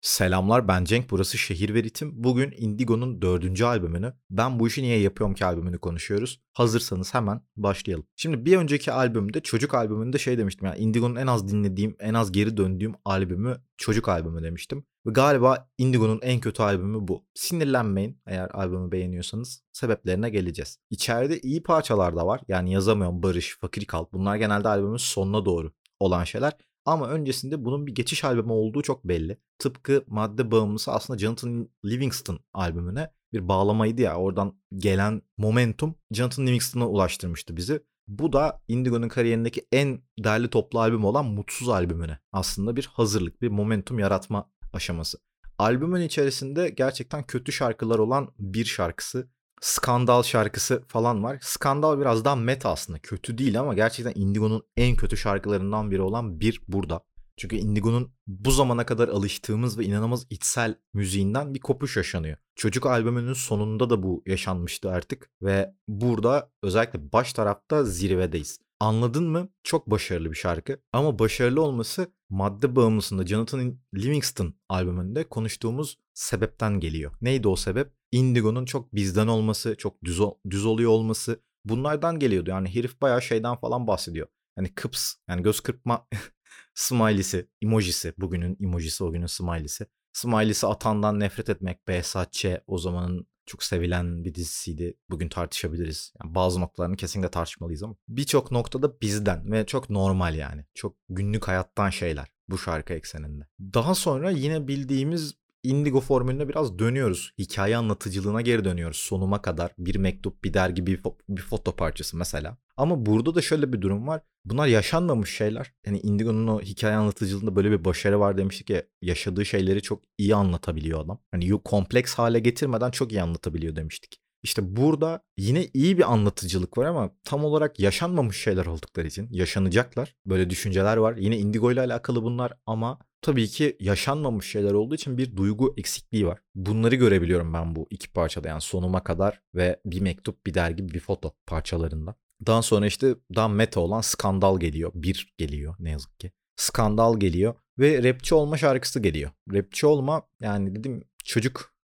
Selamlar ben Cenk burası Şehir ve Ritim. Bugün Indigo'nun dördüncü albümünü Ben Bu işi Niye Yapıyorum Ki albümünü konuşuyoruz. Hazırsanız hemen başlayalım. Şimdi bir önceki albümde çocuk albümünde şey demiştim yani Indigo'nun en az dinlediğim en az geri döndüğüm albümü çocuk albümü demiştim. Ve galiba Indigo'nun en kötü albümü bu. Sinirlenmeyin eğer albümü beğeniyorsanız sebeplerine geleceğiz. İçeride iyi parçalar da var. Yani yazamıyorum Barış, Fakir Kalp bunlar genelde albümün sonuna doğru olan şeyler. Ama öncesinde bunun bir geçiş albümü olduğu çok belli. Tıpkı madde bağımlısı aslında Jonathan Livingston albümüne bir bağlamaydı ya. Oradan gelen momentum Jonathan Livingston'a ulaştırmıştı bizi. Bu da Indigo'nun kariyerindeki en değerli toplu albüm olan Mutsuz albümüne aslında bir hazırlık, bir momentum yaratma aşaması. Albümün içerisinde gerçekten kötü şarkılar olan bir şarkısı Skandal şarkısı falan var. Skandal biraz daha meta aslında. Kötü değil ama gerçekten Indigo'nun en kötü şarkılarından biri olan bir burada. Çünkü Indigo'nun bu zamana kadar alıştığımız ve inanılmaz içsel müziğinden bir kopuş yaşanıyor. Çocuk albümünün sonunda da bu yaşanmıştı artık ve burada özellikle baş tarafta zirvedeyiz. Anladın mı? Çok başarılı bir şarkı. Ama başarılı olması madde bağımlısında Jonathan Livingston albümünde konuştuğumuz sebepten geliyor. Neydi o sebep? Indigo'nun çok bizden olması, çok düz, düz oluyor olması bunlardan geliyordu. Yani herif bayağı şeyden falan bahsediyor. Hani kıps yani göz kırpma smiley'si, emojisi, bugünün emojisi, o günün smiley'si. Smiley'si atandan nefret etmek, Behzatçe o zamanın çok sevilen bir dizisiydi. Bugün tartışabiliriz. Yani bazı noktalarını kesinlikle tartışmalıyız ama birçok noktada bizden ve çok normal yani. Çok günlük hayattan şeyler bu şarkı ekseninde. Daha sonra yine bildiğimiz Indigo formülüne biraz dönüyoruz. Hikaye anlatıcılığına geri dönüyoruz sonuma kadar. Bir mektup, bir dergi, bir, fo- bir foto parçası mesela. Ama burada da şöyle bir durum var. Bunlar yaşanmamış şeyler. Yani Indigo'nun o hikaye anlatıcılığında böyle bir başarı var demiştik ya. Yaşadığı şeyleri çok iyi anlatabiliyor adam. Hani kompleks hale getirmeden çok iyi anlatabiliyor demiştik. İşte burada yine iyi bir anlatıcılık var ama tam olarak yaşanmamış şeyler oldukları için yaşanacaklar. Böyle düşünceler var. Yine Indigo ile alakalı bunlar ama tabii ki yaşanmamış şeyler olduğu için bir duygu eksikliği var. Bunları görebiliyorum ben bu iki parçada yani sonuma kadar ve bir mektup, bir dergi, bir foto parçalarında. Daha sonra işte daha meta olan skandal geliyor. Bir geliyor ne yazık ki. Skandal geliyor ve rapçi olma şarkısı geliyor. Rapçi olma yani dedim çocuk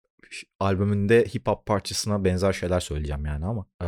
albümünde hip hop parçasına benzer şeyler söyleyeceğim yani ama e,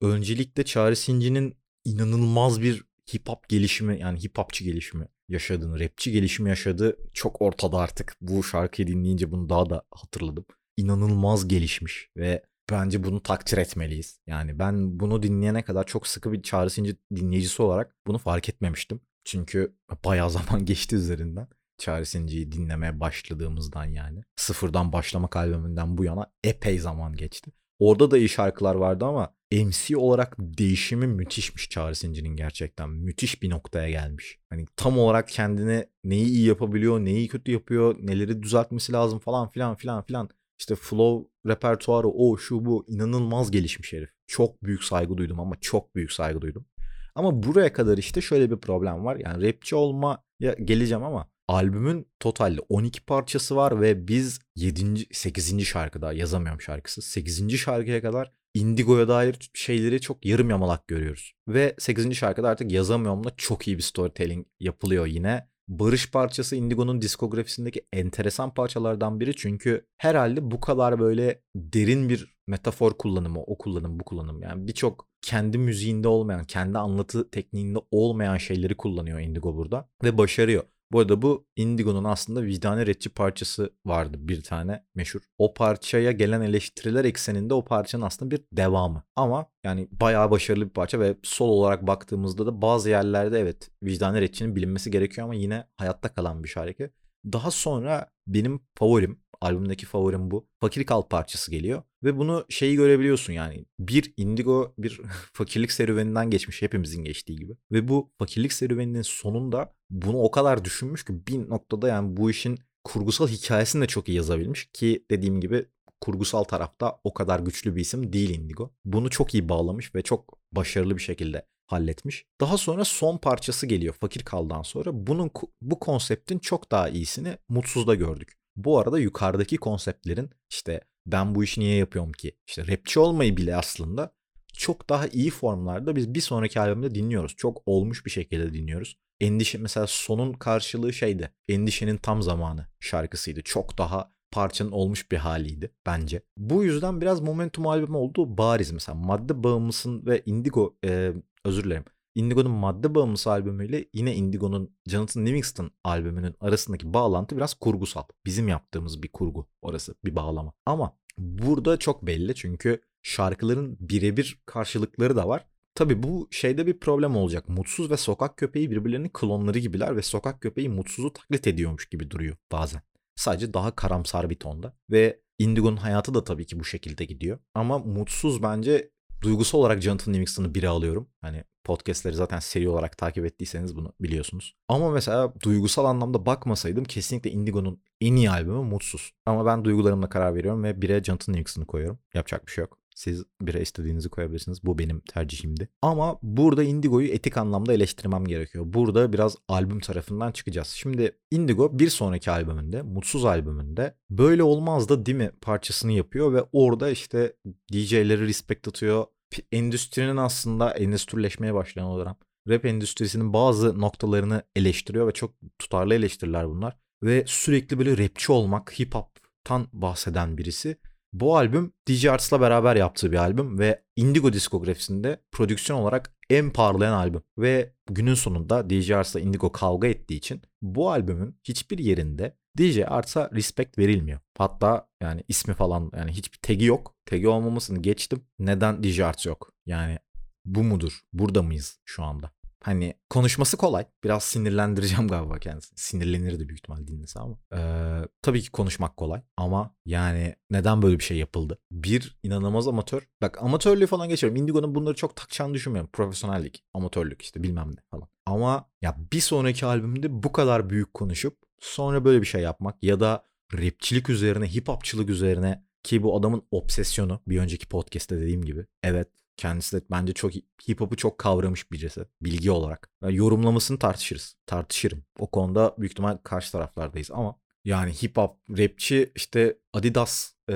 öncelikle Çağrı Sinci'nin inanılmaz bir hip hop gelişimi yani hip hopçı gelişimi yaşadığını, rapçi gelişimi yaşadığı çok ortada artık. Bu şarkıyı dinleyince bunu daha da hatırladım. İnanılmaz gelişmiş ve bence bunu takdir etmeliyiz. Yani ben bunu dinleyene kadar çok sıkı bir Çağrı Sinci dinleyicisi olarak bunu fark etmemiştim. Çünkü bayağı zaman geçti üzerinden. Çağrı Sinci'yi dinlemeye başladığımızdan yani. Sıfırdan başlamak albümünden bu yana epey zaman geçti. Orada da iyi şarkılar vardı ama MC olarak değişimi müthişmiş Çağrı Sinci'nin gerçekten. Müthiş bir noktaya gelmiş. Hani tam olarak kendine neyi iyi yapabiliyor, neyi kötü yapıyor, neleri düzeltmesi lazım falan filan filan filan. İşte flow repertuarı o şu bu inanılmaz gelişmiş herif. Çok büyük saygı duydum ama çok büyük saygı duydum. Ama buraya kadar işte şöyle bir problem var. Yani rapçi olma geleceğim ama albümün totalde 12 parçası var ve biz 7. 8. şarkıda yazamıyorum şarkısı. 8. şarkıya kadar Indigo'ya dair şeyleri çok yarım yamalak görüyoruz. Ve 8. şarkıda artık yazamıyorumla çok iyi bir storytelling yapılıyor yine. Barış parçası Indigo'nun diskografisindeki enteresan parçalardan biri çünkü herhalde bu kadar böyle derin bir metafor kullanımı, o kullanım, bu kullanım. Yani birçok kendi müziğinde olmayan, kendi anlatı tekniğinde olmayan şeyleri kullanıyor Indigo burada ve başarıyor. Bu arada bu Indigo'nun aslında vicdani retçi parçası vardı bir tane meşhur. O parçaya gelen eleştiriler ekseninde o parçanın aslında bir devamı. Ama yani bayağı başarılı bir parça ve sol olarak baktığımızda da bazı yerlerde evet vicdani retçinin bilinmesi gerekiyor ama yine hayatta kalan bir şarkı. Daha sonra benim favorim albümdeki favorim bu. Fakir Kal parçası geliyor. Ve bunu şeyi görebiliyorsun yani. Bir Indigo bir fakirlik serüveninden geçmiş hepimizin geçtiği gibi. Ve bu fakirlik serüveninin sonunda bunu o kadar düşünmüş ki bir noktada yani bu işin kurgusal hikayesini de çok iyi yazabilmiş ki dediğim gibi kurgusal tarafta o kadar güçlü bir isim değil Indigo. Bunu çok iyi bağlamış ve çok başarılı bir şekilde halletmiş. Daha sonra son parçası geliyor Fakir Kal'dan sonra. Bunun bu konseptin çok daha iyisini Mutsuz'da gördük. Bu arada yukarıdaki konseptlerin işte ben bu işi niye yapıyorum ki? İşte rapçi olmayı bile aslında çok daha iyi formlarda biz bir sonraki albümde dinliyoruz. Çok olmuş bir şekilde dinliyoruz. Endişe mesela sonun karşılığı şeydi. Endişenin tam zamanı şarkısıydı. Çok daha parçanın olmuş bir haliydi bence. Bu yüzden biraz Momentum albümü olduğu bariz mesela. Madde Bağımlısın ve Indigo e, özür dilerim. Indigo'nun Madde Bağımlısı albümüyle yine Indigo'nun Jonathan Livingston albümünün arasındaki bağlantı biraz kurgusal. Bizim yaptığımız bir kurgu orası bir bağlama. Ama burada çok belli çünkü şarkıların birebir karşılıkları da var. Tabi bu şeyde bir problem olacak. Mutsuz ve sokak köpeği birbirlerinin klonları gibiler ve sokak köpeği mutsuzu taklit ediyormuş gibi duruyor bazen. Sadece daha karamsar bir tonda. Ve Indigo'nun hayatı da tabii ki bu şekilde gidiyor. Ama mutsuz bence duygusal olarak Jonathan Livingston'ı bire alıyorum. Hani podcastleri zaten seri olarak takip ettiyseniz bunu biliyorsunuz. Ama mesela duygusal anlamda bakmasaydım kesinlikle Indigo'nun en iyi albümü Mutsuz. Ama ben duygularımla karar veriyorum ve bire Jonathan Livingston'ı koyuyorum. Yapacak bir şey yok. Siz bire istediğinizi koyabilirsiniz. Bu benim tercihimdi. Ama burada Indigo'yu etik anlamda eleştirmem gerekiyor. Burada biraz albüm tarafından çıkacağız. Şimdi Indigo bir sonraki albümünde, Mutsuz albümünde böyle olmaz da değil mi parçasını yapıyor ve orada işte DJ'leri respect atıyor. Endüstrinin aslında endüstrileşmeye başlayan olarak rap endüstrisinin bazı noktalarını eleştiriyor ve çok tutarlı eleştiriler bunlar. Ve sürekli böyle rapçi olmak, hip hop'tan bahseden birisi bu albüm DJ Arts'la beraber yaptığı bir albüm ve Indigo diskografisinde prodüksiyon olarak en parlayan albüm. Ve günün sonunda DJ Arts'la Indigo kavga ettiği için bu albümün hiçbir yerinde DJ Arts'a respect verilmiyor. Hatta yani ismi falan yani hiçbir tagi yok. Tagi olmamasını geçtim. Neden DJ Arts yok? Yani bu mudur? Burada mıyız şu anda? Hani konuşması kolay. Biraz sinirlendireceğim galiba kendisini. Sinirlenirdi büyük ihtimal dinlese ama. Ee, tabii ki konuşmak kolay. Ama yani neden böyle bir şey yapıldı? Bir inanılmaz amatör. Bak amatörlüğü falan geçiyorum. Indigo'nun bunları çok takacağını düşünmüyorum. Profesyonellik, amatörlük işte bilmem ne falan. Ama ya bir sonraki albümde bu kadar büyük konuşup sonra böyle bir şey yapmak ya da rapçilik üzerine, hip hopçılık üzerine ki bu adamın obsesyonu bir önceki podcast'te dediğim gibi. Evet Kendisi de bence çok hip hop'u çok kavramış birisi bilgi olarak. Yani yorumlamasını tartışırız. Tartışırım. O konuda büyük ihtimal karşı taraflardayız ama yani hip hop rapçi işte Adidas e,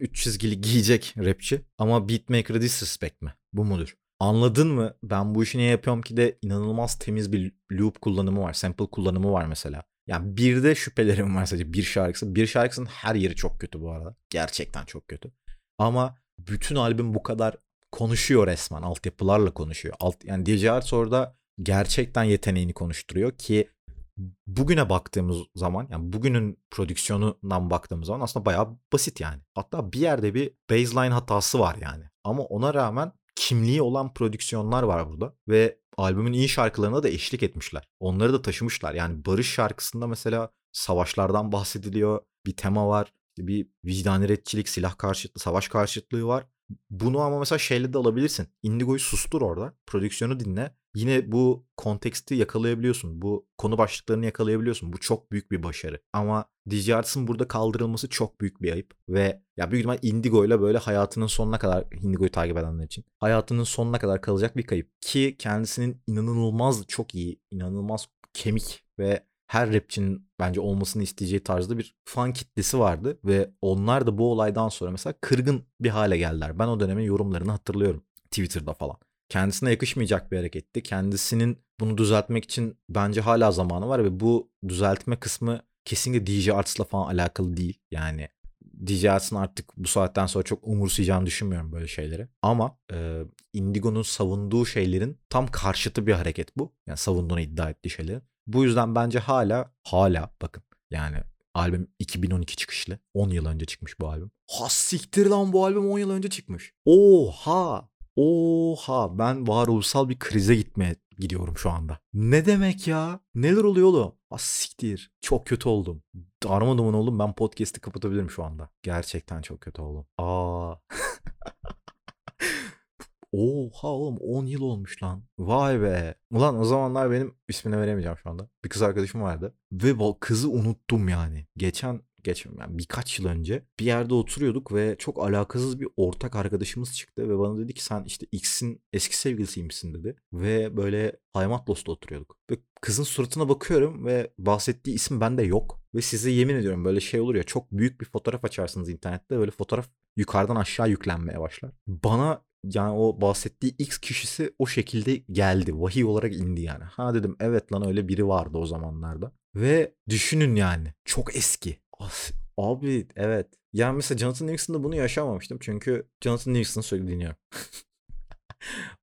üç çizgili giyecek rapçi ama beatmaker'ı disrespect mi? Bu mudur? Anladın mı? Ben bu işi niye yapıyorum ki de inanılmaz temiz bir loop kullanımı var. Sample kullanımı var mesela. Yani bir de şüphelerim var sadece bir şarkısı. Bir şarkısının her yeri çok kötü bu arada. Gerçekten çok kötü. Ama bütün albüm bu kadar konuşuyor resmen. Altyapılarla konuşuyor. Alt, yani DJ Arts orada gerçekten yeteneğini konuşturuyor ki bugüne baktığımız zaman yani bugünün prodüksiyonundan baktığımız zaman aslında bayağı basit yani. Hatta bir yerde bir baseline hatası var yani. Ama ona rağmen kimliği olan prodüksiyonlar var burada ve albümün iyi şarkılarına da eşlik etmişler. Onları da taşımışlar. Yani Barış şarkısında mesela savaşlardan bahsediliyor. Bir tema var. Bir retçilik, silah karşıtlığı, savaş karşıtlığı var. Bunu ama mesela şeyle de alabilirsin. Indigo'yu sustur orada. Prodüksiyonu dinle. Yine bu konteksti yakalayabiliyorsun. Bu konu başlıklarını yakalayabiliyorsun. Bu çok büyük bir başarı. Ama DJ burada kaldırılması çok büyük bir ayıp. Ve ya büyük ihtimal Indigo ile böyle hayatının sonuna kadar Indigo'yu takip edenler için hayatının sonuna kadar kalacak bir kayıp. Ki kendisinin inanılmaz çok iyi, inanılmaz kemik ve her rapçinin bence olmasını isteyeceği tarzda bir fan kitlesi vardı ve onlar da bu olaydan sonra mesela kırgın bir hale geldiler. Ben o dönemin yorumlarını hatırlıyorum Twitter'da falan. Kendisine yakışmayacak bir hareketti. Kendisinin bunu düzeltmek için bence hala zamanı var ve bu düzeltme kısmı kesinlikle DJ Arts'la falan alakalı değil. Yani DJ Arts'ın artık bu saatten sonra çok umursayacağını düşünmüyorum böyle şeyleri. Ama e, Indigo'nun savunduğu şeylerin tam karşıtı bir hareket bu. Yani savunduğunu iddia ettiği şeylerin. Bu yüzden bence hala hala bakın yani albüm 2012 çıkışlı. 10 yıl önce çıkmış bu albüm. Ha siktir lan bu albüm 10 yıl önce çıkmış. Oha. Oha ben varoluşsal bir krize gitmeye gidiyorum şu anda. Ne demek ya? Neler oluyor oğlum? Ha siktir. Çok kötü oldum. Darma duman oldum. Ben podcast'i kapatabilirim şu anda. Gerçekten çok kötü oldum. Aa. Oha oğlum 10 yıl olmuş lan. Vay be. Ulan o zamanlar benim ismini veremeyeceğim şu anda. Bir kız arkadaşım vardı. Ve kızı unuttum yani. Geçen geç yani birkaç yıl önce bir yerde oturuyorduk ve çok alakasız bir ortak arkadaşımız çıktı ve bana dedi ki sen işte X'in eski sevgilisiymişsin dedi ve böyle Haymatlos'ta oturuyorduk. Ve kızın suratına bakıyorum ve bahsettiği isim bende yok ve size yemin ediyorum böyle şey olur ya çok büyük bir fotoğraf açarsınız internette böyle fotoğraf yukarıdan aşağı yüklenmeye başlar. Bana yani o bahsettiği X kişisi o şekilde geldi. Vahiy olarak indi yani. Ha dedim evet lan öyle biri vardı o zamanlarda. Ve düşünün yani çok eski. Abi evet. Yani mesela Jonathan Livingston'da bunu yaşamamıştım. Çünkü Jonathan Livingston'ı sürekli dinliyorum.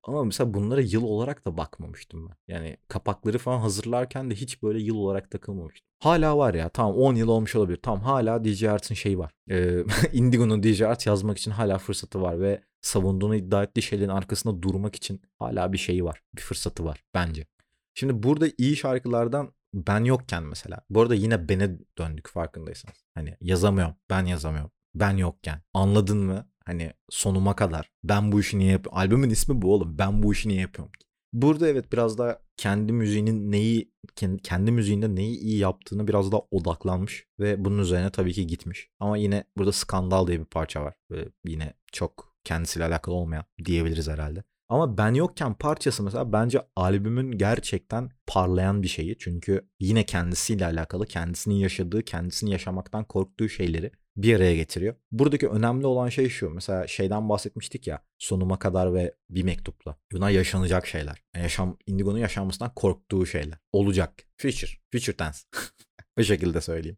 Ama mesela bunlara yıl olarak da bakmamıştım ben. Yani kapakları falan hazırlarken de hiç böyle yıl olarak takılmamıştım. Hala var ya tamam 10 yıl olmuş olabilir. Tamam hala DJ Art'ın şeyi var. Ee, Indigo'nun DJ Art yazmak için hala fırsatı var ve savunduğunu iddia ettiği şeylerin arkasında durmak için hala bir şeyi var. Bir fırsatı var bence. Şimdi burada iyi şarkılardan ben yokken mesela. Bu arada yine bene döndük farkındaysanız. Hani yazamıyorum. Ben yazamıyorum. Ben yokken. Anladın mı? Hani sonuma kadar. Ben bu işi niye yapıyorum? Albümün ismi bu oğlum. Ben bu işi niye yapıyorum? Burada evet biraz da kendi müziğinin neyi kendi müziğinde neyi iyi yaptığını biraz daha odaklanmış ve bunun üzerine tabii ki gitmiş. Ama yine burada Skandal diye bir parça var. Ve yine çok kendisiyle alakalı olmayan diyebiliriz herhalde. Ama Ben Yokken parçası mesela bence albümün gerçekten parlayan bir şeyi. Çünkü yine kendisiyle alakalı, kendisinin yaşadığı, kendisini yaşamaktan korktuğu şeyleri bir araya getiriyor. Buradaki önemli olan şey şu. Mesela şeyden bahsetmiştik ya sonuma kadar ve bir mektupla. Bunlar yaşanacak şeyler. Yani yaşam, Indigo'nun yaşanmasından korktuğu şeyler. Olacak. Future. Future tense. Bu şekilde söyleyeyim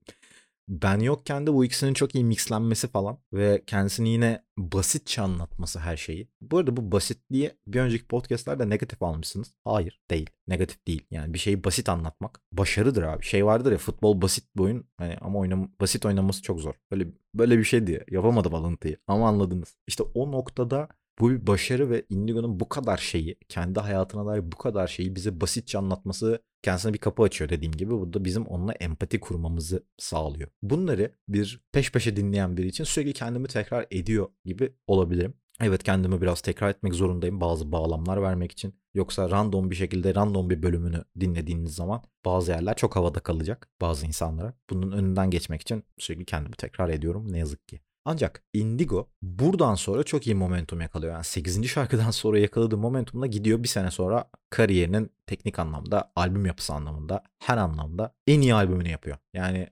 ben yokken de bu ikisinin çok iyi mixlenmesi falan ve kendisini yine basitçe anlatması her şeyi. Bu arada bu basitliği bir önceki podcastlerde negatif almışsınız. Hayır değil. Negatif değil. Yani bir şeyi basit anlatmak başarıdır abi. Şey vardır ya futbol basit bir oyun hani ama oynam basit oynaması çok zor. Böyle böyle bir şey diye yapamadım alıntıyı ama anladınız. İşte o noktada bu bir başarı ve Indigo'nun bu kadar şeyi, kendi hayatına dair bu kadar şeyi bize basitçe anlatması kendisine bir kapı açıyor dediğim gibi. Bu da bizim onunla empati kurmamızı sağlıyor. Bunları bir peş peşe dinleyen biri için sürekli kendimi tekrar ediyor gibi olabilirim. Evet kendimi biraz tekrar etmek zorundayım bazı bağlamlar vermek için. Yoksa random bir şekilde random bir bölümünü dinlediğiniz zaman bazı yerler çok havada kalacak bazı insanlara. Bunun önünden geçmek için sürekli kendimi tekrar ediyorum ne yazık ki. Ancak Indigo buradan sonra çok iyi momentum yakalıyor. Yani 8. şarkıdan sonra yakaladığı momentumla gidiyor bir sene sonra kariyerinin teknik anlamda, albüm yapısı anlamında, her anlamda en iyi albümünü yapıyor. Yani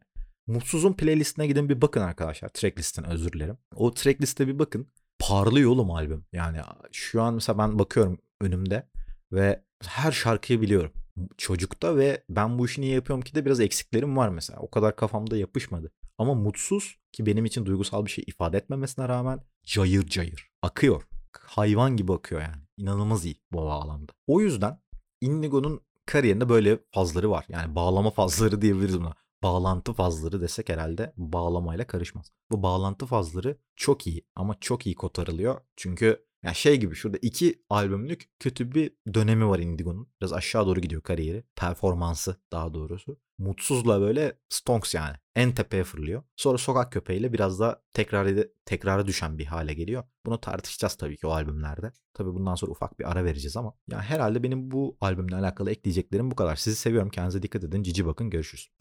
Mutsuz'un playlistine gidin bir bakın arkadaşlar. Tracklist'ine özür dilerim. O trackliste bir bakın. Parlıyor oğlum albüm. Yani şu an mesela ben bakıyorum önümde ve her şarkıyı biliyorum. Çocukta ve ben bu işi niye yapıyorum ki de biraz eksiklerim var mesela. O kadar kafamda yapışmadı. Ama mutsuz ki benim için duygusal bir şey ifade etmemesine rağmen cayır cayır akıyor. Hayvan gibi akıyor yani. İnanılmaz iyi bu bağlamda. O yüzden Indigo'nun kariyerinde böyle fazları var. Yani bağlama fazları diyebiliriz buna. Bağlantı fazları desek herhalde bağlamayla karışmaz. Bu bağlantı fazları çok iyi ama çok iyi kotarılıyor. Çünkü yani şey gibi şurada iki albümlük kötü bir dönemi var Indigo'nun. Biraz aşağı doğru gidiyor kariyeri. Performansı daha doğrusu. Mutsuzla böyle stonks yani. En tepeye fırlıyor. Sonra sokak köpeğiyle biraz da tekrar tekrara düşen bir hale geliyor. Bunu tartışacağız tabii ki o albümlerde. Tabii bundan sonra ufak bir ara vereceğiz ama. Yani herhalde benim bu albümle alakalı ekleyeceklerim bu kadar. Sizi seviyorum. Kendinize dikkat edin. Cici bakın. Görüşürüz.